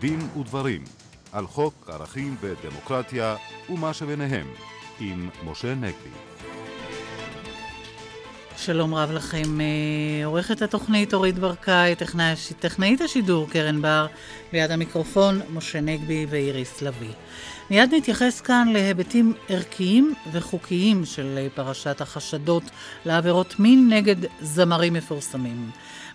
דין ודברים על חוק ערכים ודמוקרטיה ומה שביניהם עם משה נגבי. שלום רב לכם, אה, עורכת התוכנית אורית ברקאי, טכנאית השידור קרן בר, ליד המיקרופון משה נגבי ואיריס לביא. מיד נתייחס כאן להיבטים ערכיים וחוקיים של פרשת החשדות לעבירות מין נגד זמרים מפורסמים.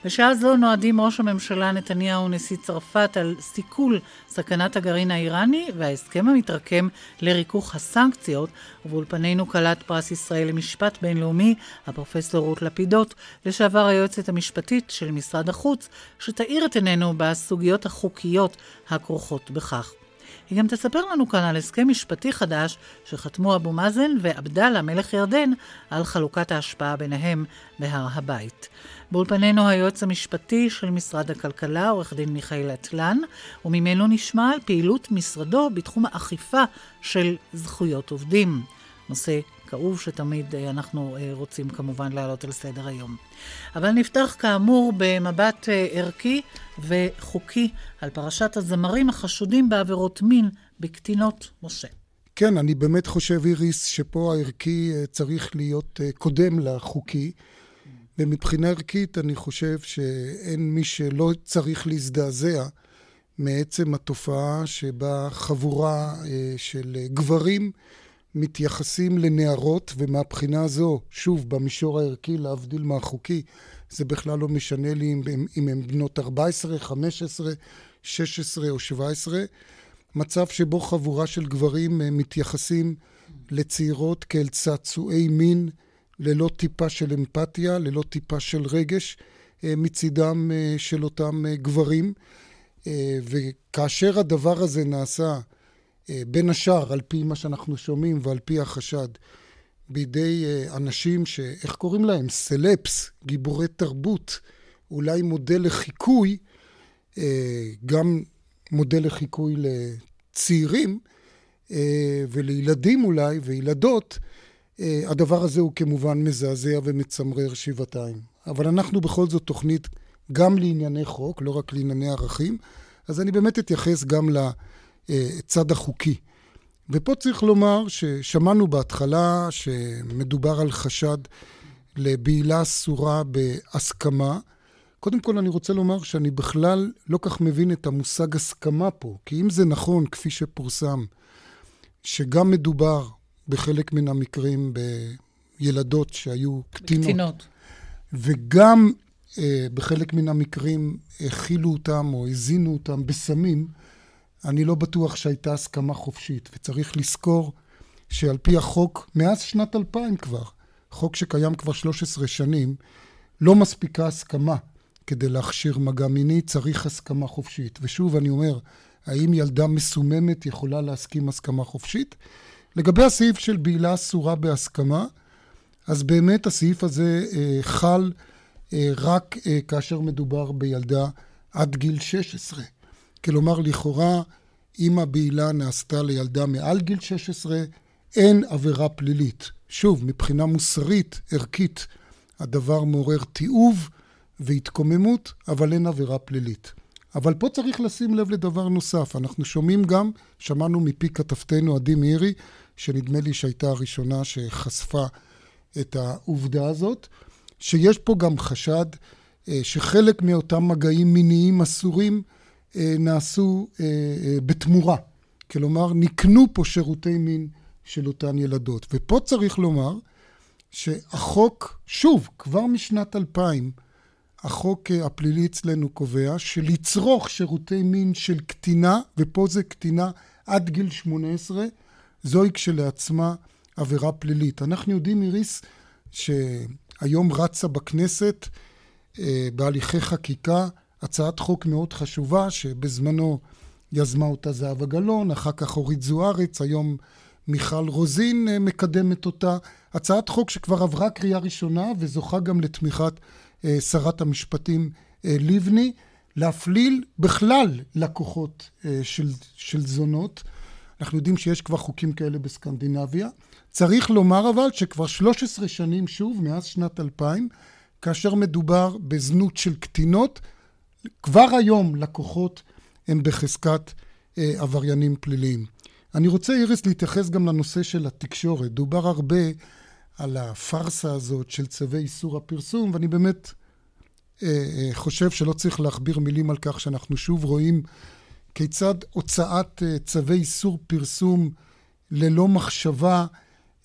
בשעה זו נועדים ראש הממשלה נתניהו ונשיא צרפת על סיכול סכנת הגרעין האיראני וההסכם המתרקם לריכוך הסנקציות, ובאולפנינו כלת פרס ישראל למשפט בינלאומי, הפרופסור רות לפידות, לשעבר היועצת המשפטית של משרד החוץ, שתאיר את עינינו בסוגיות החוקיות הכרוכות בכך. היא גם תספר לנו כאן על הסכם משפטי חדש שחתמו אבו מאזן ועבדאללה מלך ירדן על חלוקת ההשפעה ביניהם בהר הבית. באולפנינו היועץ המשפטי של משרד הכלכלה, עורך דין מיכאל אטלן, וממנו נשמע על פעילות משרדו בתחום האכיפה של זכויות עובדים. נושא כאוב שתמיד אה, אנחנו אה, רוצים כמובן להעלות על סדר היום. אבל נפתח כאמור במבט אה, ערכי וחוקי על פרשת הזמרים החשודים בעבירות מין בקטינות משה. כן, אני באמת חושב, איריס, שפה הערכי צריך להיות קודם לחוקי. ומבחינה ערכית אני חושב שאין מי שלא צריך להזדעזע מעצם התופעה שבה חבורה של גברים מתייחסים לנערות, ומהבחינה הזו, שוב, במישור הערכי, להבדיל מהחוקי, זה בכלל לא משנה לי אם, אם הן בנות 14, 15, 16 או 17. מצב שבו חבורה של גברים אה, מתייחסים לצעירות כאל צעצועי מין, ללא טיפה של אמפתיה, ללא טיפה של רגש אה, מצידם אה, של אותם גברים. וכאשר הדבר הזה נעשה בין השאר, על פי מה שאנחנו שומעים ועל פי החשד, בידי אה, אנשים שאיך קוראים להם? סלפס, גיבורי תרבות, אולי מודל לחיקוי, אה, גם מודל לחיקוי לצעירים ולילדים אולי, וילדות, הדבר הזה הוא כמובן מזעזע ומצמרר שבעתיים. אבל אנחנו בכל זאת תוכנית גם לענייני חוק, לא רק לענייני ערכים, אז אני באמת אתייחס גם ל... אה, צד החוקי. ופה צריך לומר ששמענו בהתחלה שמדובר על חשד לבעילה אסורה בהסכמה. קודם כל אני רוצה לומר שאני בכלל לא כך מבין את המושג הסכמה פה, כי אם זה נכון, כפי שפורסם, שגם מדובר בחלק מן המקרים בילדות שהיו קטינות, קטינות. וגם אה, בחלק מן המקרים הכילו אותם או הזינו אותם בסמים, אני לא בטוח שהייתה הסכמה חופשית, וצריך לזכור שעל פי החוק, מאז שנת 2000 כבר, חוק שקיים כבר 13 שנים, לא מספיקה הסכמה כדי להכשיר מגע מיני, צריך הסכמה חופשית. ושוב, אני אומר, האם ילדה מסוממת יכולה להסכים הסכמה חופשית? לגבי הסעיף של בעילה אסורה בהסכמה, אז באמת הסעיף הזה אה, חל אה, רק אה, כאשר מדובר בילדה עד גיל 16. כלומר, לכאורה, אם הבעילה נעשתה לילדה מעל גיל 16, אין עבירה פלילית. שוב, מבחינה מוסרית, ערכית, הדבר מעורר תיעוב והתקוממות, אבל אין עבירה פלילית. אבל פה צריך לשים לב לדבר נוסף. אנחנו שומעים גם, שמענו מפי כתבתנו עדי מאירי, שנדמה לי שהייתה הראשונה שחשפה את העובדה הזאת, שיש פה גם חשד אה, שחלק מאותם מגעים מיניים אסורים נעשו אה, אה, בתמורה. כלומר, נקנו פה שירותי מין של אותן ילדות. ופה צריך לומר שהחוק, שוב, כבר משנת 2000, החוק הפלילי אצלנו קובע שלצרוך שירותי מין של קטינה, ופה זה קטינה עד גיל 18, זוהי כשלעצמה עבירה פלילית. אנחנו יודעים, איריס, שהיום רצה בכנסת בהליכי חקיקה הצעת חוק מאוד חשובה, שבזמנו יזמה אותה זהבה גלאון, אחר כך אורית זוארץ, היום מיכל רוזין אה, מקדמת אותה. הצעת חוק שכבר עברה קריאה ראשונה וזוכה גם לתמיכת אה, שרת המשפטים אה, לבני, להפליל בכלל לקוחות של, של זונות. אנחנו יודעים שיש כבר חוקים כאלה בסקנדינביה. צריך לומר אבל שכבר 13 שנים, שוב, מאז שנת 2000, כאשר מדובר בזנות של קטינות, כבר היום לקוחות הם בחזקת אה, עבריינים פליליים. אני רוצה, איריס, להתייחס גם לנושא של התקשורת. דובר הרבה על הפארסה הזאת של צווי איסור הפרסום, ואני באמת אה, אה, חושב שלא צריך להכביר מילים על כך שאנחנו שוב רואים כיצד הוצאת אה, צווי איסור פרסום ללא מחשבה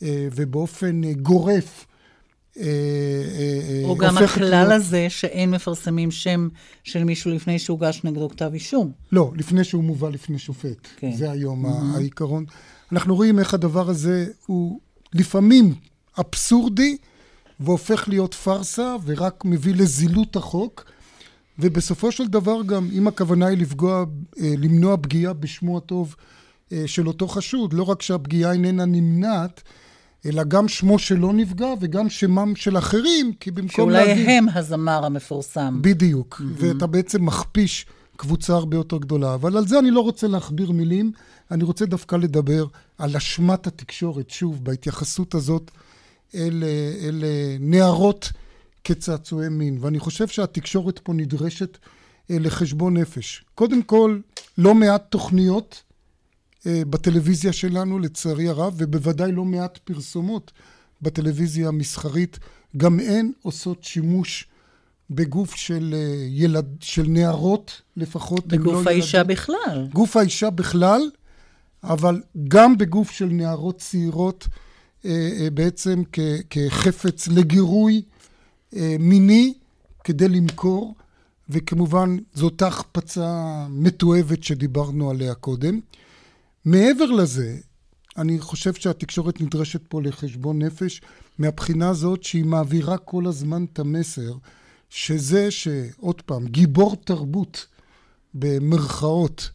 אה, ובאופן אה, גורף או גם הכלל. הזה שאין מפרסמים שם של מישהו לפני שהוגש נגדו כתב אישום. לא, לפני שהוא מובא לפני שופט. כן. זה היום mm-hmm. העיקרון. אנחנו רואים איך הדבר הזה הוא לפעמים אבסורדי והופך להיות פארסה ורק מביא לזילות החוק. ובסופו של דבר גם, אם הכוונה היא לפגוע, אה, למנוע פגיעה בשמו הטוב של אותו חשוד, לא רק שהפגיעה איננה נמנעת, אלא גם שמו שלו נפגע וגם שמם של אחרים, כי במקום שאולי להגיד... שאולי הם הזמר המפורסם. בדיוק, mm-hmm. ואתה בעצם מכפיש קבוצה הרבה יותר גדולה. אבל על זה אני לא רוצה להכביר מילים, אני רוצה דווקא לדבר על אשמת התקשורת, שוב, בהתייחסות הזאת אל, אל נערות כצעצועי מין. ואני חושב שהתקשורת פה נדרשת אה, לחשבון נפש. קודם כל, לא מעט תוכניות בטלוויזיה שלנו, לצערי הרב, ובוודאי לא מעט פרסומות בטלוויזיה המסחרית, גם הן עושות שימוש בגוף של, אה, ילד, של נערות לפחות. בגוף לא האישה ילד... בכלל. גוף האישה בכלל, אבל גם בגוף של נערות צעירות, אה, בעצם כ, כחפץ לגירוי מיני כדי למכור, וכמובן זאת החפצה מתועבת שדיברנו עליה קודם. מעבר לזה, אני חושב שהתקשורת נדרשת פה לחשבון נפש מהבחינה הזאת שהיא מעבירה כל הזמן את המסר שזה שעוד פעם, גיבור תרבות במרכאות,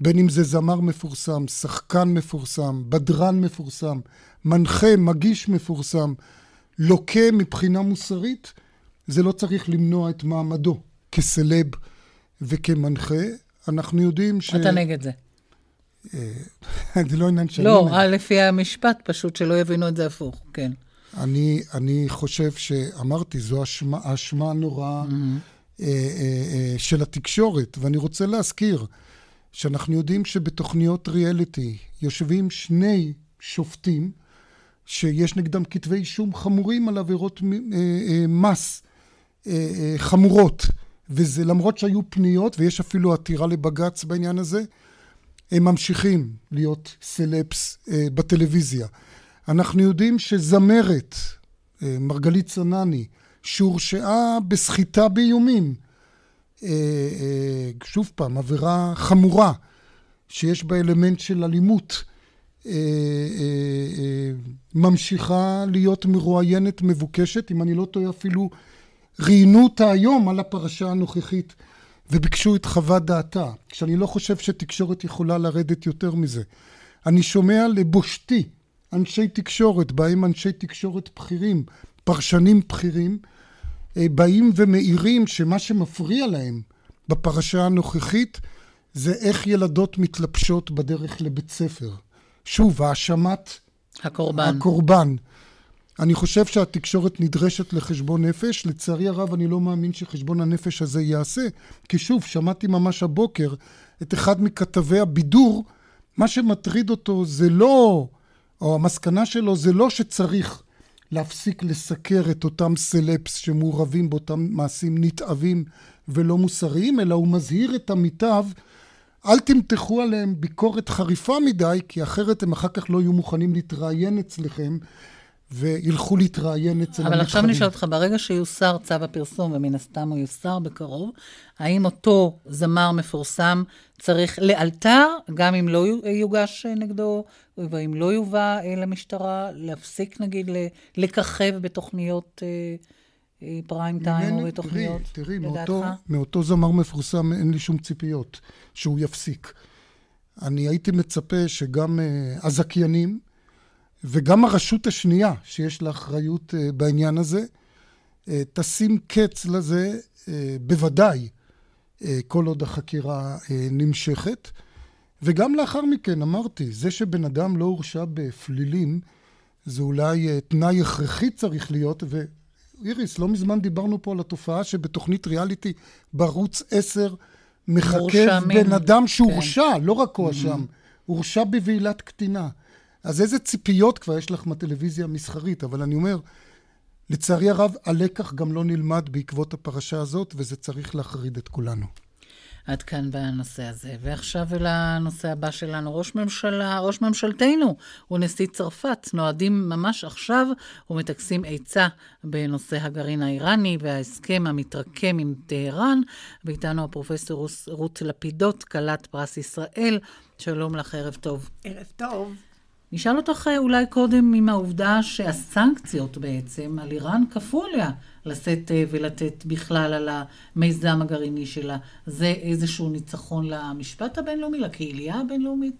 בין אם זה זמר מפורסם, שחקן מפורסם, בדרן מפורסם, מנחה, מגיש מפורסם, לוקה מבחינה מוסרית, זה לא צריך למנוע את מעמדו כסלב וכמנחה. אנחנו יודעים ש... אתה נגד זה. אה, זה לא עניין שאני... לא, לפי המשפט, פשוט שלא יבינו את זה הפוך, כן. אני, אני חושב שאמרתי, זו האשמה הנוראה mm-hmm. אה, אה, של התקשורת, ואני רוצה להזכיר שאנחנו יודעים שבתוכניות ריאליטי יושבים שני שופטים שיש נגדם כתבי אישום חמורים על עבירות מס חמורות, וזה למרות שהיו פניות, ויש אפילו עתירה לבג"ץ בעניין הזה, הם ממשיכים להיות סלפס אה, בטלוויזיה. אנחנו יודעים שזמרת, אה, מרגלית צנני, שהורשעה בסחיטה באיומים, אה, אה, שוב פעם, עבירה חמורה, שיש בה אלמנט של אלימות, אה, אה, אה, ממשיכה להיות מרואיינת, מבוקשת, אם אני לא טועה אפילו ראיינו אותה היום על הפרשה הנוכחית וביקשו את חוות דעתה, כשאני לא חושב שתקשורת יכולה לרדת יותר מזה. אני שומע לבושתי אנשי תקשורת, בהם אנשי תקשורת בכירים, פרשנים בכירים, אה, באים ומעירים שמה שמפריע להם בפרשה הנוכחית זה איך ילדות מתלבשות בדרך לבית ספר. שוב, האשמת הקורבן. הקורבן. אני חושב שהתקשורת נדרשת לחשבון נפש. לצערי הרב, אני לא מאמין שחשבון הנפש הזה ייעשה, כי שוב, שמעתי ממש הבוקר את אחד מכתבי הבידור, מה שמטריד אותו זה לא, או המסקנה שלו זה לא שצריך להפסיק לסקר את אותם סלפס שמעורבים באותם מעשים נתעבים ולא מוסריים, אלא הוא מזהיר את עמיתיו, אל תמתחו עליהם ביקורת חריפה מדי, כי אחרת הם אחר כך לא יהיו מוכנים להתראיין אצלכם. וילכו להתראיין אצל המתחרים. אבל עכשיו אני שואלת אותך, ברגע שיוסר צו הפרסום, ומן הסתם הוא יוסר בקרוב, האם אותו זמר מפורסם צריך לאלתר, גם אם לא יוגש נגדו, ואם לא יובא למשטרה, להפסיק נגיד לככב בתוכניות אה, אה, פריים טיים או בתוכניות, תראי, תראי, מאותו, מאותו זמר מפורסם אין לי שום ציפיות שהוא יפסיק. אני הייתי מצפה שגם הזכיינים, וגם הרשות השנייה, שיש לה אחריות אה, בעניין הזה, אה, תשים קץ לזה אה, בוודאי כל עוד החקירה נמשכת. וגם לאחר מכן, אמרתי, זה שבן אדם לא הורשע בפלילים, זה אולי תנאי הכרחי צריך להיות, ואיריס, לא מזמן דיברנו פה על התופעה שבתוכנית ריאליטי בערוץ 10 מחכה בן אדם שהורשע, כן. לא רק הואשם, mm-hmm. הורשע בבעילת קטינה. אז איזה ציפיות כבר יש לך מהטלוויזיה המסחרית? אבל אני אומר, לצערי הרב, הלקח גם לא נלמד בעקבות הפרשה הזאת, וזה צריך להחריד את כולנו. עד כאן בנושא הזה. ועכשיו אל הנושא הבא שלנו. ראש ממשלה, ראש ממשלתנו הוא נשיא צרפת. נועדים ממש עכשיו ומטכסים עצה בנושא הגרעין האיראני וההסכם המתרקם עם טהרן. ואיתנו הפרופסור רות לפידות, כלת פרס ישראל. שלום לך, ערב טוב. ערב טוב. נשאל אותך אה, אולי קודם עם העובדה שהסנקציות בעצם על איראן כפו עליה לשאת אה, ולתת בכלל על המיזם הגרעיני שלה. זה איזשהו ניצחון למשפט הבינלאומי, לקהילייה הבינלאומית?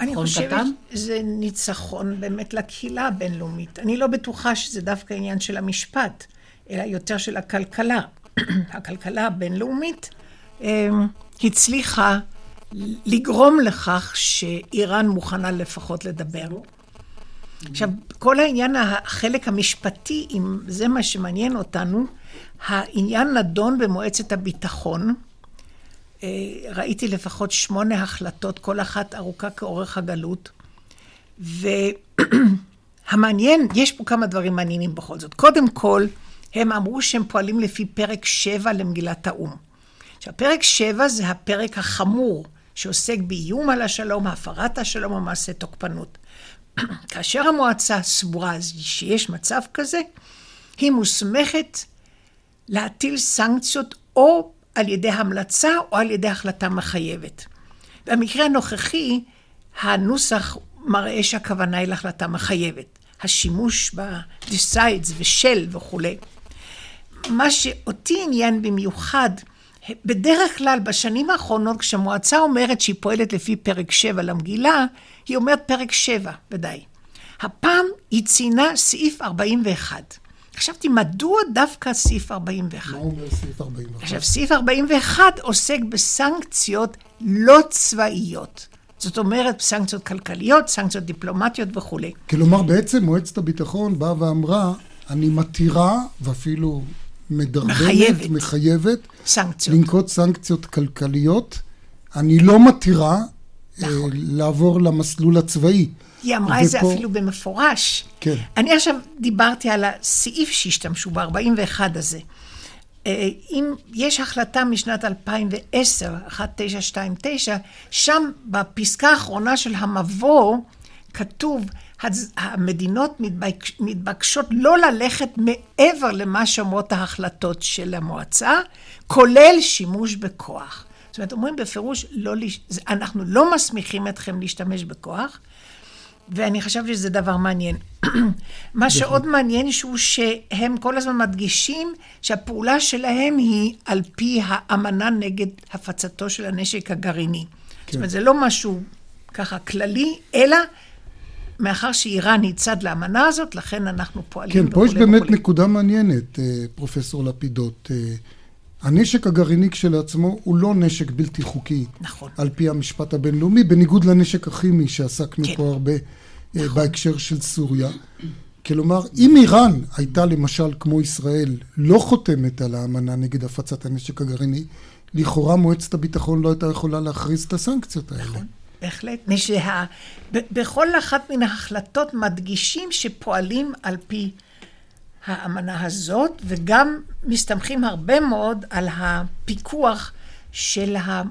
אני חושבת שזה ניצחון באמת לקהילה הבינלאומית. אני לא בטוחה שזה דווקא עניין של המשפט, אלא יותר של הכלכלה. הכלכלה הבינלאומית אה, הצליחה לגרום לכך שאיראן מוכנה לפחות לדבר. עכשיו, כל העניין, החלק המשפטי, אם זה מה שמעניין אותנו, העניין נדון במועצת הביטחון. אה, ראיתי לפחות שמונה החלטות, כל אחת ארוכה כאורך הגלות. והמעניין, יש פה כמה דברים מעניינים בכל זאת. קודם כל, הם אמרו שהם פועלים לפי פרק 7 למגילת האו"ם. עכשיו, פרק 7 זה הפרק החמור שעוסק באיום על השלום, הפרת השלום או מעשה תוקפנות. כאשר המועצה סבורה שיש מצב כזה, היא מוסמכת להטיל סנקציות או על ידי המלצה או על ידי החלטה מחייבת. במקרה הנוכחי, הנוסח מראה שהכוונה היא להחלטה מחייבת. השימוש ב-decides ושל וכולי. מה שאותי עניין במיוחד בדרך כלל בשנים האחרונות כשהמועצה אומרת שהיא פועלת לפי פרק 7 למגילה, היא אומרת פרק 7, ודאי. הפעם היא ציינה סעיף 41. חשבתי, מדוע דווקא סעיף 41? מה אומר סעיף 41? עכשיו, סעיף 41 עוסק בסנקציות לא צבאיות. זאת אומרת, סנקציות כלכליות, סנקציות דיפלומטיות וכולי. כלומר, בעצם מועצת הביטחון באה ואמרה, אני מתירה, ואפילו מדרבנת, מחייבת, מחייבת סנקציות. לנקוט סנקציות כלכליות. אני לא מתירה אה, נכון. לעבור למסלול הצבאי. היא אמרה ופה... את זה אפילו במפורש. כן. אני עכשיו דיברתי על הסעיף שהשתמשו ב-41 הזה. אה, אם יש החלטה משנת 2010, 1929, שם בפסקה האחרונה של המבוא כתוב המדינות מתבקשות לא ללכת מעבר למה שאומרות ההחלטות של המועצה, כולל שימוש בכוח. זאת אומרת, אומרים בפירוש, לא, אנחנו לא מסמיכים אתכם להשתמש בכוח, ואני חשבתי שזה דבר מעניין. מה שעוד מעניין שהוא שהם כל הזמן מדגישים שהפעולה שלהם היא על פי האמנה נגד הפצתו של הנשק הגרעיני. כן. זאת אומרת, זה לא משהו ככה כללי, אלא מאחר שאיראן היא צד לאמנה הזאת, לכן אנחנו פועלים כן, פה יש באמת וכולי. נקודה מעניינת, אה, פרופסור לפידות. אה, הנשק הגרעיני כשלעצמו הוא לא נשק בלתי חוקי. נכון. על פי המשפט הבינלאומי, בניגוד לנשק הכימי שעסקנו כן. פה הרבה אה, נכון. בהקשר של סוריה. כלומר, אם איראן הייתה למשל, כמו ישראל, לא חותמת על האמנה נגד הפצת הנשק הגרעיני, לכאורה מועצת הביטחון לא הייתה יכולה להכריז את הסנקציות האלה. נכון. בהחלט. שה... בכל אחת מן ההחלטות מדגישים שפועלים על פי האמנה הזאת, וגם מסתמכים הרבה מאוד על הפיקוח של ה...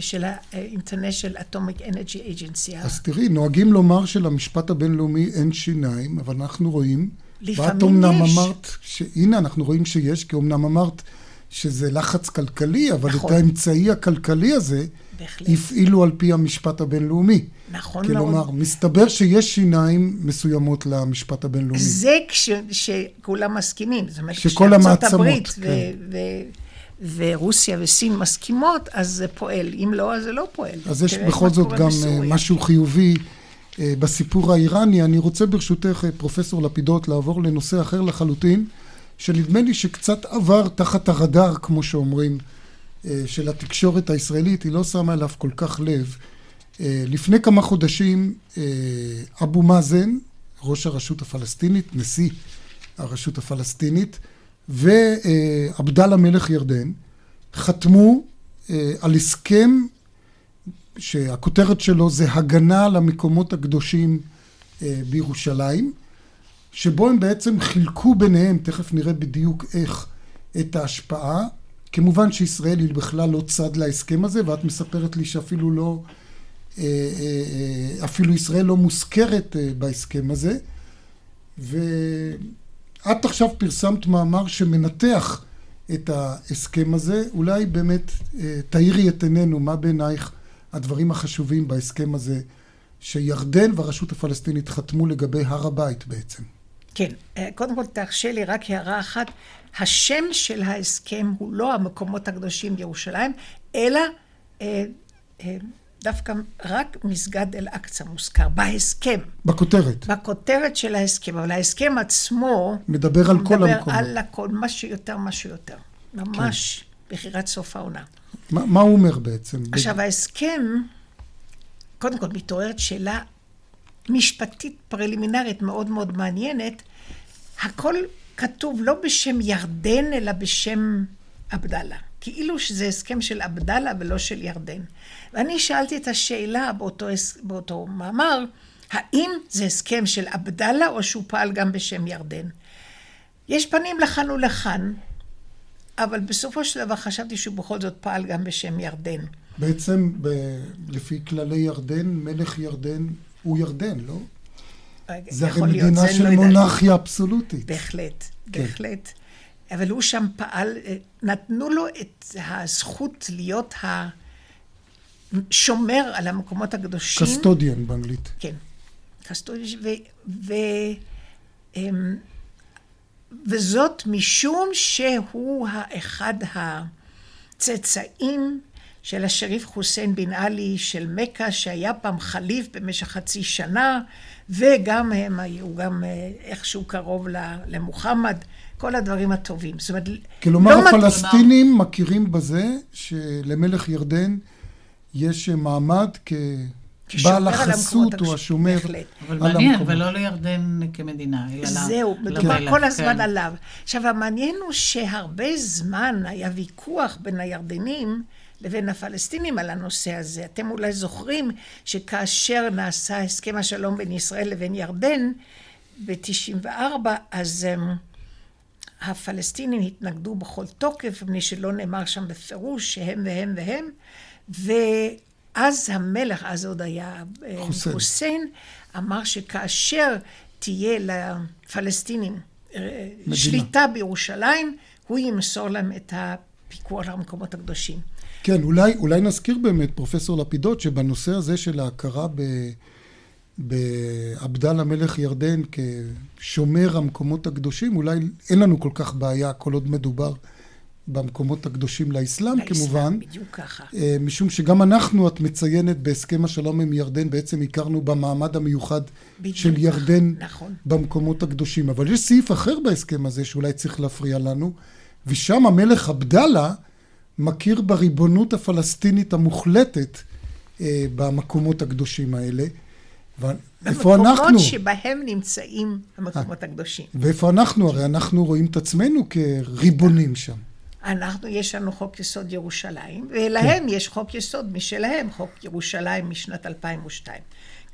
של ה-International Atomic Energy Agency. אז תראי, נוהגים לומר שלמשפט הבינלאומי אין שיניים, אבל אנחנו רואים... לפעמים ואת אמנם אמרת, שהנה, אנחנו רואים שיש, כי אמנם אמרת שזה לחץ כלכלי, אבל נכון. את האמצעי הכלכלי הזה, בהחלט. הפעילו על פי המשפט הבינלאומי. נכון מאוד. כלומר, מסתבר שיש שיניים מסוימות למשפט הבינלאומי. זה כש, שכולם מסכימים. זאת אומרת, שכל המעצמות, כן. ו, ו, ורוסיה וסין מסכימות, אז זה פועל. אם לא, אז זה לא פועל. אז יש בכל זאת גם בסוריה. משהו חיובי אה, בסיפור האיראני. אני רוצה ברשותך, אה, פרופסור לפידות, לעבור לנושא אחר לחלוטין, שנדמה לי שקצת עבר תחת הרדאר, כמו שאומרים. אה, של התקשורת הישראלית, היא לא שמה אליו כל כך לב. אה, לפני כמה חודשים אה, אבו מאזן, ראש הרשות הפלסטינית, נשיא הרשות הפלסטינית, ועבדאללה מלך ירדן, חתמו על הסכם שהכותרת שלו זה הגנה על המקומות הקדושים בירושלים, שבו הם בעצם חילקו ביניהם, תכף נראה בדיוק איך, את ההשפעה. כמובן שישראל היא בכלל לא צד להסכם הזה, ואת מספרת לי שאפילו לא, אה, אה, אפילו ישראל לא מוזכרת בהסכם הזה. ואת עכשיו פרסמת מאמר שמנתח את ההסכם הזה. אולי באמת תאירי את עינינו, מה בעינייך הדברים החשובים בהסכם הזה שירדן והרשות הפלסטינית חתמו לגבי הר הבית בעצם. כן, אה, קודם כל תרשה לי רק הערה אחת. השם של ההסכם הוא לא המקומות הקדושים בירושלים, אלא אה, אה, דווקא רק מסגד אל-אקצא מוזכר, בהסכם. בכותרת. בכותרת של ההסכם, אבל ההסכם עצמו... מדבר על כל המקומות. מדבר על הכל, מה שיותר, מה שיותר. ממש כן. בחירת סוף העונה. מה, מה הוא אומר בעצם? עכשיו, ההסכם, קודם כל מתעוררת שאלה משפטית פרלימינרית מאוד מאוד מעניינת. הכל כתוב לא בשם ירדן, אלא בשם עבדאללה. כאילו שזה הסכם של עבדאללה ולא של ירדן. ואני שאלתי את השאלה באותו, באותו מאמר, האם זה הסכם של עבדאללה או שהוא פעל גם בשם ירדן? יש פנים לכאן ולכאן. אבל בסופו של דבר חשבתי שהוא בכל זאת פעל גם בשם ירדן. בעצם, ב... לפי כללי ירדן, מלך ירדן הוא ירדן, לא? זה הרי מדינה של לא מונרכיה אבסולוטית. בהחלט, כן. בהחלט. אבל הוא שם פעל, אה, נתנו לו את הזכות להיות השומר על המקומות הקדושים. קסטודיאן באנגלית. כן, קסטודיאן, ו... ו אמ, וזאת משום שהוא האחד הצאצאים של השריף חוסיין בן עלי של מכה, שהיה פעם חליף במשך חצי שנה, וגם הם היו גם אה, איכשהו קרוב למוחמד, כל הדברים הטובים. זאת אומרת, כלומר, לא הפלסטינים מת... מכירים בזה שלמלך ירדן יש מעמד כ... בעל החסות הוא השומר בהחלט. אבל מעניין, ולא לירדן כמדינה, אלא זהו, מדובר כן. כל הזמן כן. עליו. עכשיו, המעניין הוא שהרבה זמן היה ויכוח בין הירדנים לבין הפלסטינים על הנושא הזה. אתם אולי זוכרים שכאשר נעשה הסכם השלום בין ישראל לבין ירדן, ב-94, אז um, הפלסטינים התנגדו בכל תוקף, מפני שלא נאמר שם בפירוש שהם והם והם, ו... אז המלך, אז עוד היה אה, חוסיין, חוסיין אמר שכאשר תהיה לפלסטינים אה, מדינה. שליטה בירושלים, הוא ימסור להם את הפיקוח על המקומות הקדושים. כן, אולי, אולי נזכיר באמת, פרופסור לפידות, שבנושא הזה של ההכרה ב... בעבדאללה מלך ירדן כשומר המקומות הקדושים, אולי אין לנו כל כך בעיה כל עוד מדובר במקומות הקדושים לאסלאם, לאסלאם כמובן. בדיוק ככה. אה, משום שגם אנחנו, את מציינת בהסכם השלום עם ירדן, בעצם הכרנו במעמד המיוחד של ירדן נכון. במקומות הקדושים. אבל יש סעיף אחר בהסכם הזה שאולי צריך להפריע לנו, ושם המלך עבדאללה מכיר בריבונות הפלסטינית המוחלטת אה, במקומות הקדושים האלה. איפה אנחנו? במקומות שבהם נמצאים המקומות הקדושים. ואיפה אנחנו? הרי אנחנו רואים את עצמנו כריבונים שם. אנחנו, יש לנו חוק יסוד ירושלים, ולהם כן. יש חוק יסוד משלהם, חוק ירושלים משנת 2002.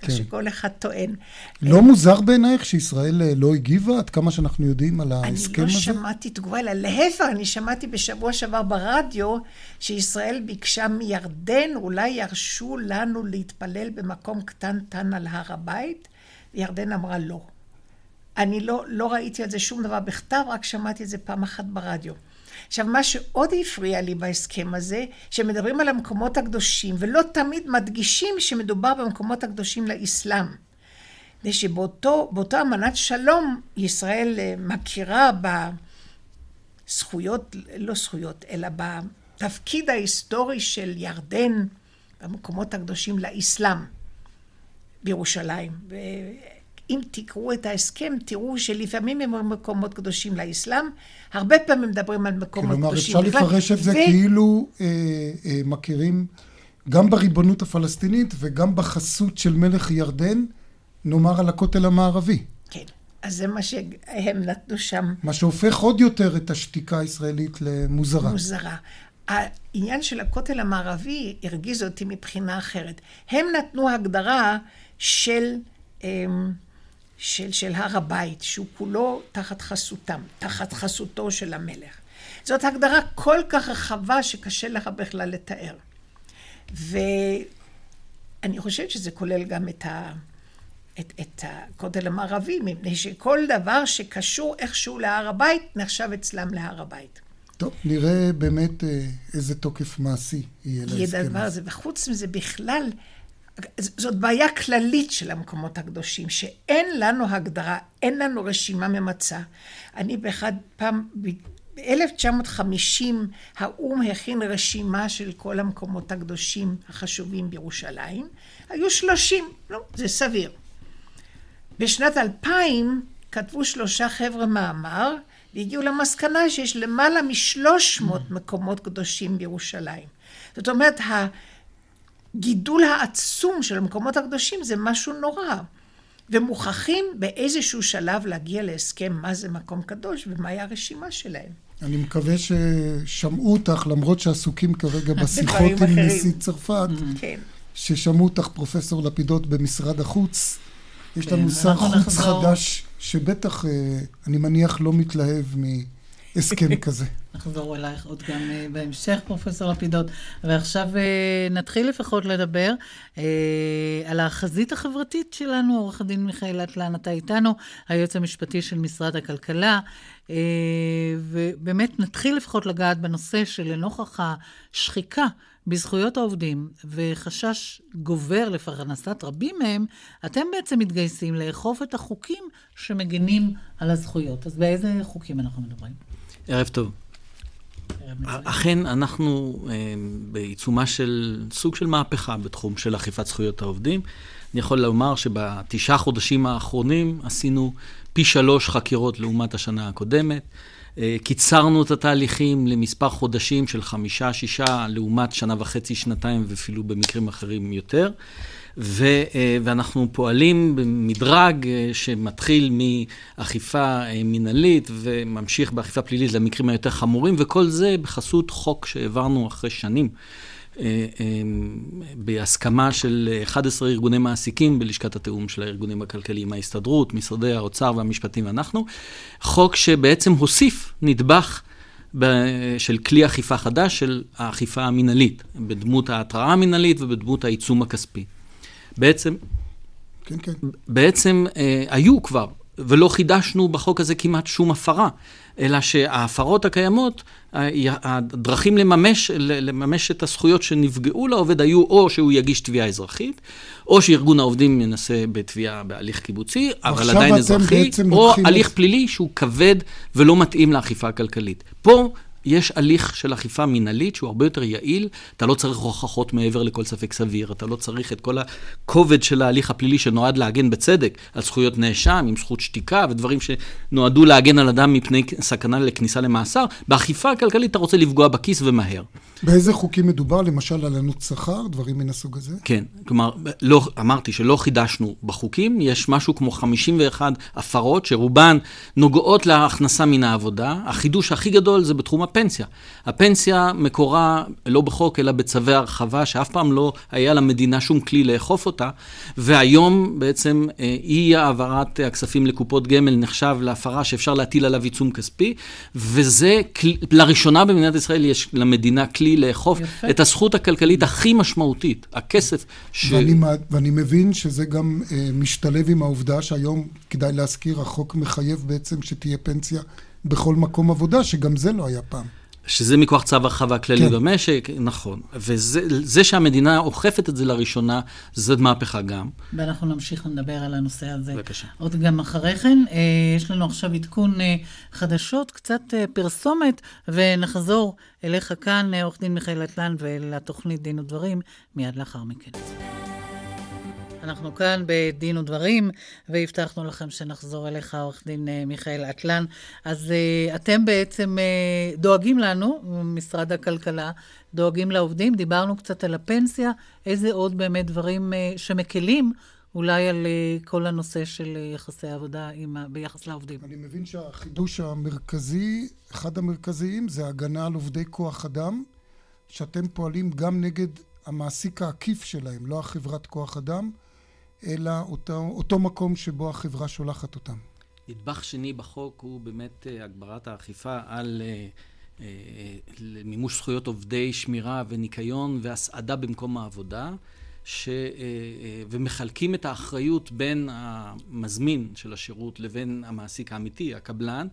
כן. שכל אחד טוען. לא מוזר בעינייך שישראל אה, לא הגיבה, עד כמה שאנחנו יודעים על ההסכם הזה? אני לא שמעתי תגובה, אלא להפך, אני שמעתי בשבוע שעבר ברדיו, שישראל ביקשה מירדן, אולי ירשו לנו להתפלל במקום קטנטן על הר הבית, וירדן אמרה לא. אני לא, לא ראיתי על זה שום דבר בכתב, רק שמעתי את זה פעם אחת ברדיו. עכשיו, מה שעוד הפריע לי בהסכם הזה, שמדברים על המקומות הקדושים, ולא תמיד מדגישים שמדובר במקומות הקדושים לאסלאם. זה שבאותו אמנת שלום, ישראל אה, מכירה בזכויות, לא זכויות, אלא בתפקיד ההיסטורי של ירדן במקומות הקדושים לאסלאם בירושלים. אם תקראו את ההסכם, תראו שלפעמים הם מקומות קדושים לאסלאם, הרבה פעמים מדברים על מקומות קדושים. כלומר, אפשר לפרש את זה ו... כאילו אה, אה, מכירים גם בריבונות הפלסטינית וגם בחסות של מלך ירדן, נאמר על הכותל המערבי. כן, אז זה מה שהם נתנו שם. מה שהופך עוד יותר את השתיקה הישראלית למוזרה. מוזרה. העניין של הכותל המערבי הרגיז אותי מבחינה אחרת. הם נתנו הגדרה של, אמ, של, של הר הבית, שהוא כולו תחת חסותם, תחת חסותו של המלך. זאת הגדרה כל כך רחבה שקשה לך בכלל לתאר. ואני חושבת שזה כולל גם את, ה, את, את הכותל המערבי, מפני שכל דבר שקשור איכשהו להר הבית, נחשב אצלם להר הבית. טוב, נראה באמת אה, איזה תוקף מעשי יהיה להסכם הזה. יהיה הזה, וחוץ מזה בכלל, זאת בעיה כללית של המקומות הקדושים, שאין לנו הגדרה, אין לנו רשימה ממצה. אני באחד פעם, ב-1950 האו"ם הכין רשימה של כל המקומות הקדושים החשובים בירושלים. היו שלושים, לא, זה סביר. בשנת 2000 כתבו שלושה חבר'ה מאמר, והגיעו למסקנה שיש למעלה משלוש מאות מקומות קדושים בירושלים. זאת אומרת, הגידול העצום של המקומות הקדושים זה משהו נורא. ומוכרחים באיזשהו שלב להגיע להסכם מה זה מקום קדוש ומהי הרשימה שלהם. אני מקווה ששמעו אותך, למרות שעסוקים כרגע בשיחות עם נשיא צרפת, כן. ששמעו אותך פרופסור לפידות במשרד החוץ. יש לנו כן, שר חוץ חדש שבטח, אה, אני מניח, לא מתלהב מהסכם כזה. נחזור אלייך עוד גם אה, בהמשך, פרופסור לפידות. ועכשיו אה, נתחיל לפחות לדבר על החזית החברתית שלנו. עורך הדין מיכאל אטלן, אתה איתנו, היועץ המשפטי של משרד הכלכלה. ובאמת נתחיל לפחות לגעת בנושא שלנוכח השחיקה בזכויות העובדים וחשש גובר לפרנסת רבים מהם, אתם בעצם מתגייסים לאכוף את החוקים שמגינים על הזכויות. אז באיזה חוקים אנחנו מדברים? ערב טוב. אכן, אנחנו אה, בעיצומה של סוג של מהפכה בתחום של אכיפת זכויות העובדים. אני יכול לומר שבתשעה חודשים האחרונים עשינו פי שלוש חקירות לעומת השנה הקודמת. אה, קיצרנו את התהליכים למספר חודשים של חמישה, שישה, לעומת שנה וחצי, שנתיים, ואפילו במקרים אחרים יותר. ו, אה, ואנחנו פועלים במדרג אה, שמתחיל מאכיפה מינהלית וממשיך באכיפה פלילית למקרים היותר חמורים, וכל זה בחסות חוק שהעברנו אחרי שנים. אה, אה, בהסכמה של 11 ארגוני מעסיקים בלשכת התיאום של הארגונים הכלכליים, ההסתדרות, משרדי האוצר והמשפטים ואנחנו, חוק שבעצם הוסיף נדבך של כלי אכיפה חדש, של האכיפה המינהלית, בדמות ההתראה המינהלית ובדמות העיצום הכספי. בעצם, כן, כן. בעצם אה, היו כבר, ולא חידשנו בחוק הזה כמעט שום הפרה. אלא שההפרות הקיימות, הדרכים לממש, לממש את הזכויות שנפגעו לעובד היו או שהוא יגיש תביעה אזרחית, או שארגון העובדים ינסה בתביעה בהליך קיבוצי, אבל עדיין אזרחי, או הליך פלילי שהוא כבד ולא מתאים לאכיפה הכלכלית. פה יש הליך של אכיפה מינהלית שהוא הרבה יותר יעיל, אתה לא צריך הוכחות מעבר לכל ספק סביר, אתה לא צריך את כל הכובד של ההליך הפלילי שנועד להגן בצדק על זכויות נאשם, עם זכות שתיקה ודברים שנועדו להגן על אדם מפני סכנה לכניסה למאסר. באכיפה הכלכלית אתה רוצה לפגוע בכיס ומהר. באיזה חוקים מדובר? למשל על עלות שכר, דברים מן הסוג הזה? כן, כלומר, לא, אמרתי שלא חידשנו בחוקים, יש משהו כמו 51 הפרות שרובן נוגעות להכנסה מן העבודה. החידוש הכי גדול זה בתחום הפנסיה. הפנסיה מקורה לא בחוק, אלא בצווי הרחבה, שאף פעם לא היה למדינה שום כלי לאכוף אותה, והיום בעצם אה, אי העברת הכספים לקופות גמל נחשב להפרה שאפשר להטיל עליו עיצום כספי, וזה, לראשונה במדינת ישראל יש למדינה כלי לאכוף יפה. את הזכות הכלכלית הכי משמעותית, הכסף. ש... ואני, ואני מבין שזה גם uh, משתלב עם העובדה שהיום, כדאי להזכיר, החוק מחייב בעצם שתהיה פנסיה בכל מקום עבודה, שגם זה לא היה פעם. שזה מכוח צו הרחבה כללי כן. במשק, נכון. וזה שהמדינה אוכפת את זה לראשונה, זאת מהפכה גם. ואנחנו נמשיך לדבר על הנושא הזה. בבקשה. עוד גם אחרי כן. אה, יש לנו עכשיו עדכון אה, חדשות, קצת אה, פרסומת, ונחזור אליך כאן, עורך דין מיכאל אטלן, ולתוכנית דין ודברים, מיד לאחר מכן. אנחנו כאן בדין ודברים, והבטחנו לכם שנחזור אליך, עורך דין אה, מיכאל אטלן. אז uh, אתם בעצם uh, דואגים לנו, משרד הכלכלה, דואגים לעובדים. דיברנו קצת על הפנסיה, איזה עוד באמת דברים שמקלים אולי על כל הנושא של יחסי עבודה עם, ביחס לעובדים. אני מבין שהחידוש המרכזי, אחד המרכזיים, זה הגנה על עובדי כוח אדם. שאתם פועלים גם נגד המעסיק העקיף שלהם, לא החברת כוח אדם, אלא אותו, אותו מקום שבו החברה שולחת אותם. נדבך שני בחוק הוא באמת אה, הגברת האכיפה על אה, אה, מימוש זכויות עובדי שמירה וניקיון והסעדה במקום העבודה. ש... ומחלקים את האחריות בין המזמין של השירות לבין המעסיק האמיתי, הקבלן,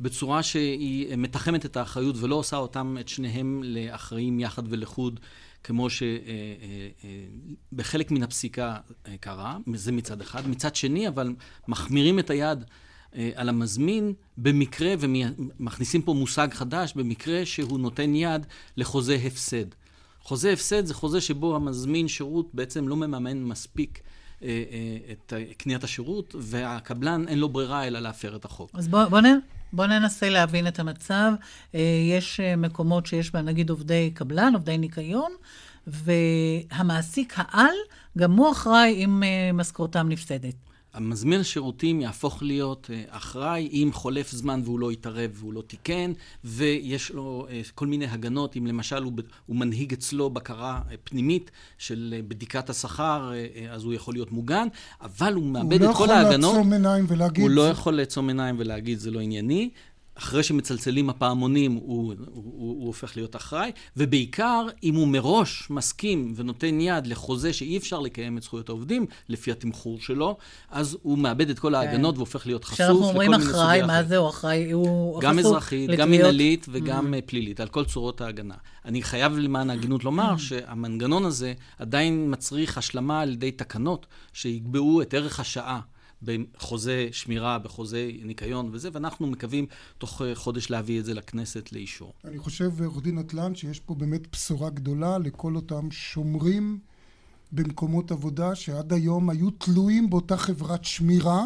בצורה שהיא מתחמת את האחריות ולא עושה אותם, את שניהם, לאחראים יחד ולחוד, כמו שבחלק מן הפסיקה קרה, זה מצד אחד. מצד שני, אבל מחמירים את היד על המזמין במקרה, ומכניסים פה מושג חדש, במקרה שהוא נותן יד לחוזה הפסד. חוזה הפסד זה חוזה שבו המזמין שירות בעצם לא מממן מספיק אה, אה, את קניית השירות, והקבלן אין לו ברירה אלא להפר את החוק. אז בוא, בוא, נ, בוא ננסה להבין את המצב. אה, יש מקומות שיש בהם נגיד עובדי קבלן, עובדי ניקיון, והמעסיק העל, גם הוא אחראי אם משכורתם נפסדת. המזמין השירותים יהפוך להיות אה, אחראי אם חולף זמן והוא לא יתערב והוא לא תיקן, ויש לו אה, כל מיני הגנות, אם למשל הוא, הוא מנהיג אצלו בקרה אה, פנימית של בדיקת השכר, אז הוא יכול להיות מוגן, אבל הוא מאבד הוא את כל ההגנות. הוא לא יכול לעצום עיניים ולהגיד... הוא לא יכול לעצום עיניים ולהגיד זה לא ענייני, אחרי שמצלצלים הפעמונים, הוא, הוא, הוא, הוא הופך להיות אחראי, ובעיקר, אם הוא מראש מסכים ונותן יד לחוזה שאי אפשר לקיים את זכויות העובדים, לפי התמחור שלו, אז הוא מאבד את כל ההגנות כן. והופך להיות חשוף לכל מיני סוגי. כשאנחנו אומרים אחראי, מה זה הוא אחראי? הוא גם אזרחית, גם מנהלית וגם mm. פלילית, על כל צורות ההגנה. אני חייב למען ההגינות לומר mm. שהמנגנון הזה עדיין מצריך השלמה על ידי תקנות שיקבעו את ערך השעה. בחוזה שמירה, בחוזה ניקיון וזה, ואנחנו מקווים תוך אה, חודש להביא את זה לכנסת לאישור. אני חושב, עורך דין אטלן, שיש פה באמת בשורה גדולה לכל אותם שומרים במקומות עבודה שעד היום היו תלויים באותה חברת שמירה,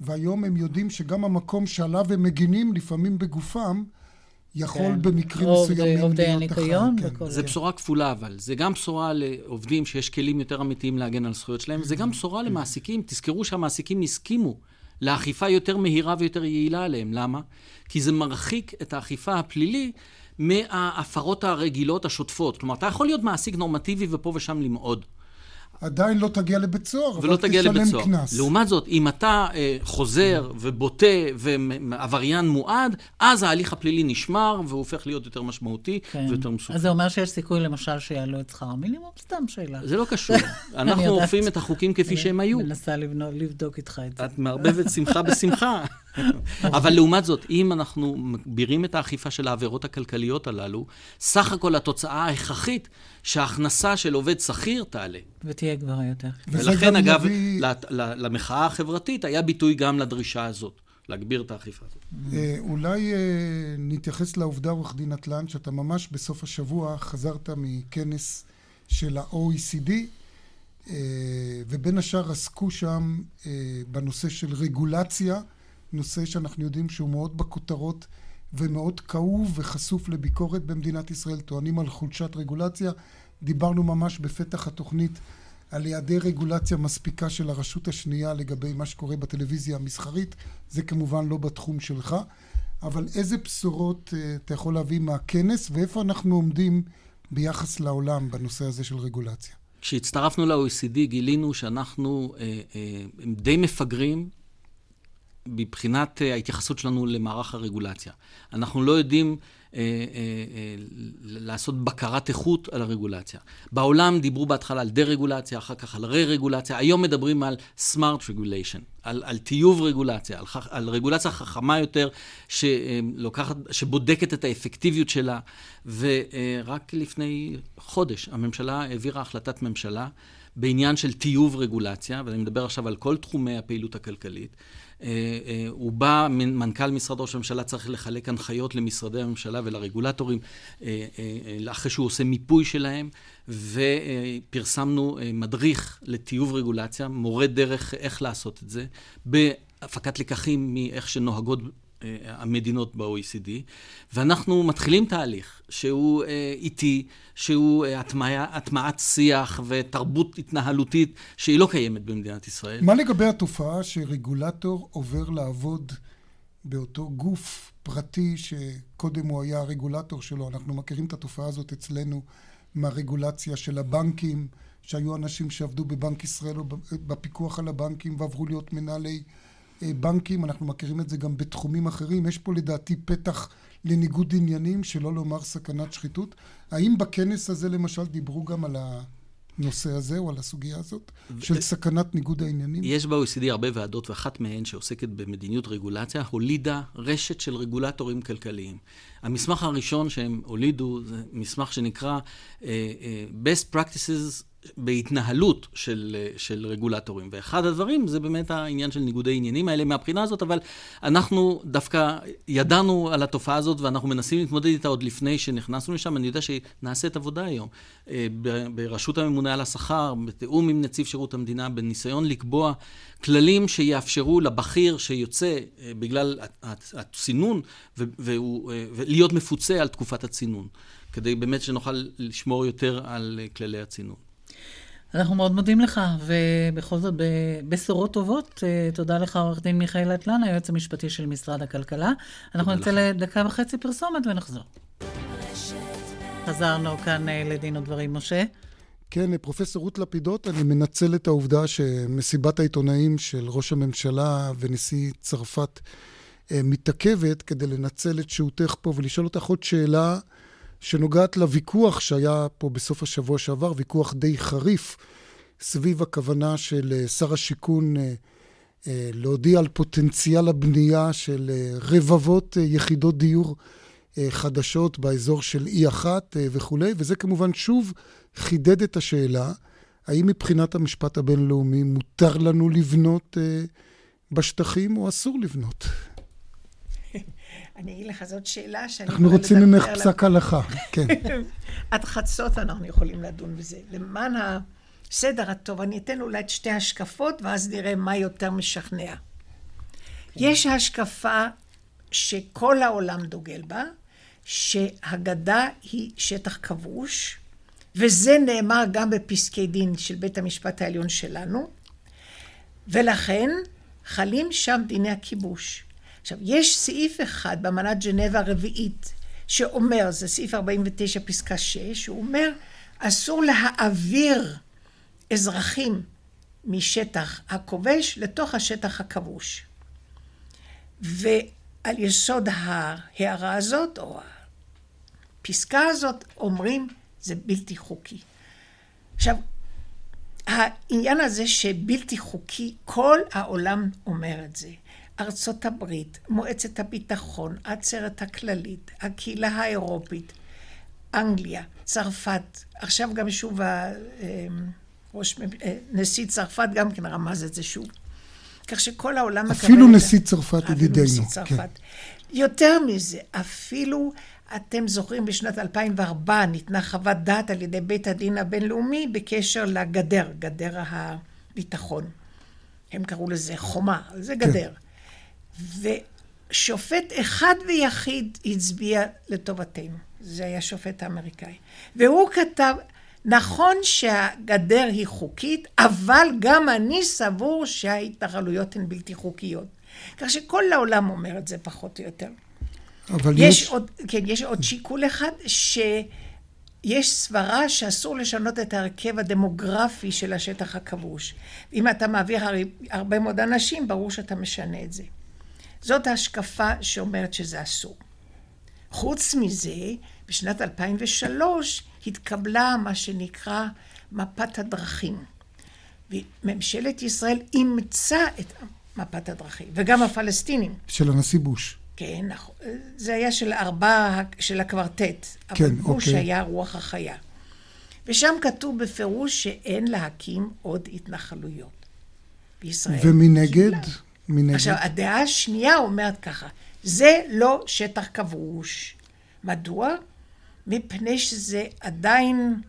והיום הם יודעים שגם המקום שעליו הם מגינים, לפעמים בגופם, יכול כן. במקרים מסוימים עובדי הניקיון. כן. זה בשורה כפולה, אבל. זה גם בשורה לעובדים שיש כלים יותר אמיתיים להגן על זכויות שלהם, זה גם בשורה למעסיקים. תזכרו שהמעסיקים הסכימו לאכיפה יותר מהירה ויותר יעילה עליהם. למה? כי זה מרחיק את האכיפה הפלילי מההפרות הרגילות השוטפות. כלומר, אתה יכול להיות מעסיק נורמטיבי ופה ושם למעוד. עדיין לא תגיע לבית סוהר, אבל תשלם קנס. לעומת זאת, אם אתה אה, חוזר ובוטה ועבריין מועד, אז ההליך הפלילי נשמר והוא הופך להיות יותר משמעותי כן. ויותר מסוכן. אז זה אומר שיש סיכוי למשל שיעלו את שכר המינימום? סתם שאלה. זה לא קשור. אנחנו אוכפים את החוקים כפי שהם היו. אני מנסה לבדוק איתך את זה. את מערבבת שמחה בשמחה. אבל לעומת זאת, אם אנחנו מגבירים את האכיפה של העבירות הכלכליות הללו, סך הכל התוצאה ההכרחית שההכנסה של עובד שכיר תעלה. ותהיה גבוהה יותר. ולכן, אגב, יביא... למחאה החברתית היה ביטוי גם לדרישה הזאת. להגביר את האכיפה הזאת. אה, אולי אה, נתייחס לעובדה, עורך דין אטלן, שאתה ממש בסוף השבוע חזרת מכנס של ה-OECD, אה, ובין השאר עסקו שם בנושא של רגולציה. נושא שאנחנו יודעים שהוא מאוד בכותרות ומאוד כאוב וחשוף לביקורת במדינת ישראל, טוענים על חולשת רגולציה. דיברנו ממש בפתח התוכנית על היעדר רגולציה מספיקה של הרשות השנייה לגבי מה שקורה בטלוויזיה המסחרית, זה כמובן לא בתחום שלך, אבל איזה בשורות uh, אתה יכול להביא מהכנס ואיפה אנחנו עומדים ביחס לעולם בנושא הזה של רגולציה? כשהצטרפנו ל-OECD גילינו שאנחנו אה, אה, די מפגרים מבחינת אה, ההתייחסות שלנו למערך הרגולציה. אנחנו לא יודעים אה, אה, אה, לעשות בקרת איכות על הרגולציה. בעולם דיברו בהתחלה על דה-רגולציה, אחר כך על רה-רגולציה, היום מדברים על smart regulation, על, על טיוב רגולציה, על, על רגולציה חכמה יותר, שלוקחת, שבודקת את האפקטיביות שלה, ורק לפני חודש הממשלה העבירה החלטת ממשלה בעניין של טיוב רגולציה, ואני מדבר עכשיו על כל תחומי הפעילות הכלכלית. אה, אה, הוא בא, מנכ"ל משרד ראש הממשלה צריך לחלק הנחיות למשרדי הממשלה ולרגולטורים אה, אחרי שהוא עושה מיפוי שלהם, ופרסמנו מדריך לטיוב רגולציה, מורה דרך איך לעשות את זה, בהפקת לקחים מאיך שנוהגות המדינות ב-OECD, ואנחנו מתחילים תהליך שהוא אה, איטי, שהוא אה, הטמעת שיח ותרבות התנהלותית שהיא לא קיימת במדינת ישראל. מה לגבי התופעה שרגולטור עובר לעבוד באותו גוף פרטי שקודם הוא היה הרגולטור שלו. אנחנו מכירים את התופעה הזאת אצלנו מהרגולציה של הבנקים, שהיו אנשים שעבדו בבנק ישראל או בפיקוח על הבנקים ועברו להיות מנהלי אה, בנקים. אנחנו מכירים את זה גם בתחומים אחרים. יש פה לדעתי פתח לניגוד עניינים, שלא לומר סכנת שחיתות. האם בכנס הזה למשל דיברו גם על ה... הנושא הזה או על הסוגיה הזאת של סכנת ניגוד העניינים? יש ב-OECD הרבה ועדות, ואחת מהן שעוסקת במדיניות רגולציה, הולידה רשת של רגולטורים כלכליים. המסמך הראשון שהם הולידו זה מסמך שנקרא uh, uh, Best Practices בהתנהלות של, של רגולטורים. ואחד הדברים זה באמת העניין של ניגודי עניינים האלה מהבחינה הזאת, אבל אנחנו דווקא ידענו על התופעה הזאת ואנחנו מנסים להתמודד איתה עוד לפני שנכנסנו לשם. אני יודע שנעשית עבודה היום אה, ברשות הממונה על השכר, בתיאום עם נציב שירות המדינה, בניסיון לקבוע כללים שיאפשרו לבכיר שיוצא אה, בגלל הצינון ולהיות אה, מפוצה על תקופת הצינון, כדי באמת שנוכל לשמור יותר על כללי הצינון. אנחנו מאוד מודים לך, ובכל זאת, בבשורות טובות, אה, תודה לך, עורך דין מיכאל אטלן, היועץ המשפטי של משרד הכלכלה. אנחנו נצא לדקה וחצי פרסומת ונחזור. חזרנו כאן אה, לדין ודברים, משה. כן, פרופסור רות לפידות, אני מנצל את העובדה שמסיבת העיתונאים של ראש הממשלה ונשיא צרפת אה, מתעכבת כדי לנצל את שהותך פה ולשאול אותך עוד שאלה שנוגעת לוויכוח שהיה פה בסוף השבוע שעבר, ויכוח די חריף, סביב הכוונה של אה, שר השיכון אה, אה, להודיע על פוטנציאל הבנייה של רבבות יחידות דיור חדשות באזור של E1 וכולי, וזה כמובן שוב חידד את השאלה, האם מבחינת המשפט הבינלאומי מותר לנו לבנות בשטחים או אסור לבנות? אני אגיד לך, זאת שאלה שאני... אנחנו רוצים ממך פסק הלכה, כן. עד חצות אנחנו יכולים לדון בזה. למען הסדר הטוב, אני אתן אולי את שתי השקפות, ואז נראה מה יותר משכנע. כן. יש השקפה שכל העולם דוגל בה, שהגדה היא שטח כבוש, וזה נאמר גם בפסקי דין של בית המשפט העליון שלנו, ולכן חלים שם דיני הכיבוש. עכשיו, יש סעיף אחד באמנת ג'נבה הרביעית, שאומר, זה סעיף 49 פסקה 6, הוא אומר, אסור להעביר אזרחים משטח הכובש לתוך השטח הכבוש. ועל יסוד ההערה הזאת, או הפסקה הזאת, אומרים, זה בלתי חוקי. עכשיו, העניין הזה שבלתי חוקי, כל העולם אומר את זה. ארצות הברית, מועצת הביטחון, העצרת הכללית, הקהילה האירופית, אנגליה, צרפת, עכשיו גם שוב ראש, אה, נשיא צרפת גם כן רמז את זה שוב. כך שכל העולם מקבל... אפילו נשיא צרפת ידידנו. נשיא צרפת. כן. יותר מזה, אפילו, אתם זוכרים, בשנת 2004 ניתנה חוות דעת על ידי בית הדין הבינלאומי בקשר לגדר, גדר הביטחון. הם קראו לזה חומה, זה כן. גדר. כן. ושופט אחד ויחיד הצביע לטובתנו. זה היה שופט אמריקאי. והוא כתב, נכון שהגדר היא חוקית, אבל גם אני סבור שההתנחלויות הן בלתי חוקיות. כך שכל העולם אומר את זה פחות או יותר. אבל יש... יש עוד, כן, יש עוד שיקול אחד, שיש סברה שאסור לשנות את ההרכב הדמוגרפי של השטח הכבוש. אם אתה מעביר הרבה מאוד אנשים, ברור שאתה משנה את זה. זאת ההשקפה שאומרת שזה אסור. חוץ מזה, בשנת 2003 התקבלה מה שנקרא מפת הדרכים. וממשלת ישראל אימצה את מפת הדרכים, וגם הפלסטינים. של הנשיא בוש. כן, נכון. זה היה של ארבע, של הקוורטט. כן, אבל בוש אוקיי. היה רוח החיה. ושם כתוב בפירוש שאין להקים עוד התנחלויות. בישראל. ומנגד? מנגד. עכשיו, הדעה השנייה אומרת ככה, זה לא שטח כבוש. מדוע? מפני שזה עדיין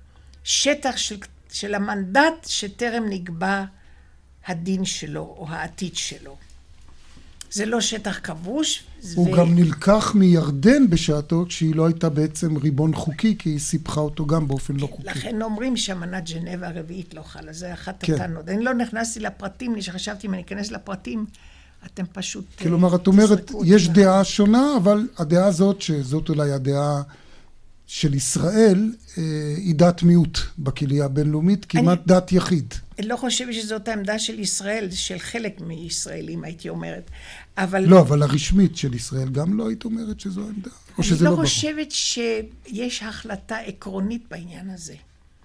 שטח של, של המנדט שטרם נקבע הדין שלו או העתיד שלו. זה לא שטח כבוש. הוא ו... גם נלקח מירדן בשעתו, כשהיא לא הייתה בעצם ריבון חוקי, כי היא סיפחה אותו גם באופן לא חוקי. לכן אומרים שאמנת ג'נבה הרביעית לא חלה, זה אחת כן. הטענות. אני לא נכנסתי לפרטים, אני חשבתי אם אני אכנס לפרטים, אתם פשוט... כלומר, את אומרת, יש דעה שונה, אבל הדעה הזאת, שזאת אולי הדעה של ישראל, היא דת מיעוט בקהילייה הבינלאומית, כמעט אני... דת יחיד. אני לא חושבת שזאת העמדה של ישראל, של חלק מישראלים, הייתי אומרת. אבל... לא, אבל הרשמית של ישראל גם לא היית אומרת שזו העמדה? או שזה לא ברור? אני לא חושבת שיש החלטה עקרונית בעניין הזה.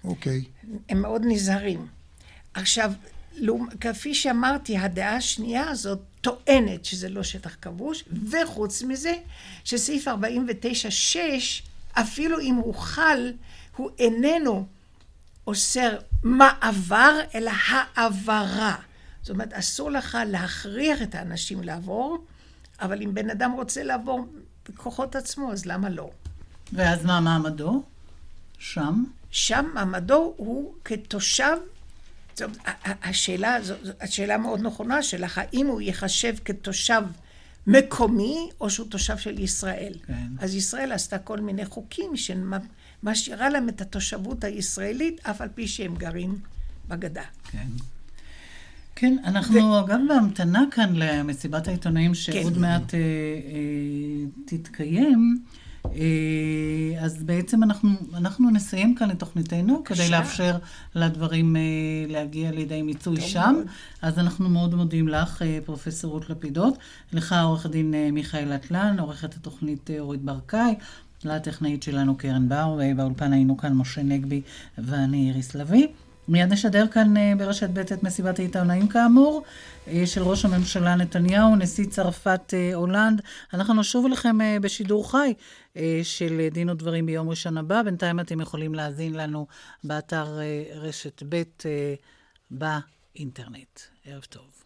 אוקיי. הם מאוד נזהרים. עכשיו, כפי שאמרתי, הדעה השנייה הזאת טוענת שזה לא שטח כבוש, וחוץ מזה, שסעיף 49-6, אפילו אם הוא חל, הוא איננו אוסר מעבר, אלא העברה. זאת אומרת, אסור לך להכריח את האנשים לעבור, אבל אם בן אדם רוצה לעבור בכוחות עצמו, אז למה לא? ואז מה מעמדו? שם? שם מעמדו הוא כתושב, זאת, השאלה, זאת, השאלה מאוד נכונה שלך, האם הוא ייחשב כתושב מקומי, או שהוא תושב של ישראל. כן. אז ישראל עשתה כל מיני חוקים שמשאירה להם את התושבות הישראלית, אף על פי שהם גרים בגדה. כן. כן, אנחנו ו... אגב בהמתנה כאן למסיבת העיתונאים שעוד כן. מעט אה, אה, תתקיים. אה, אז בעצם אנחנו, אנחנו נסיים כאן את תוכניתנו בבקשה. כדי לאפשר לדברים אה, להגיע לידי מיצוי שם. מאוד. אז אנחנו מאוד מודים לך, אה, פרופ' רות לפידות, לך עורך הדין מיכאל אטלן, עורכת התוכנית אורית ברקאי. לטכנאית שלנו קרן בר, ובאולפן היינו כאן משה נגבי ואני איריס לביא. מיד נשדר כאן אה, ברשת ב' את מסיבת העיתונאים כאמור, אה, של ראש הממשלה נתניהו, נשיא צרפת אה, הולנד. אנחנו נשוב אליכם בשידור חי של דין ודברים ביום ראשון הבא. בינתיים אתם יכולים להאזין לנו באתר רשת ב' באינטרנט. ערב טוב.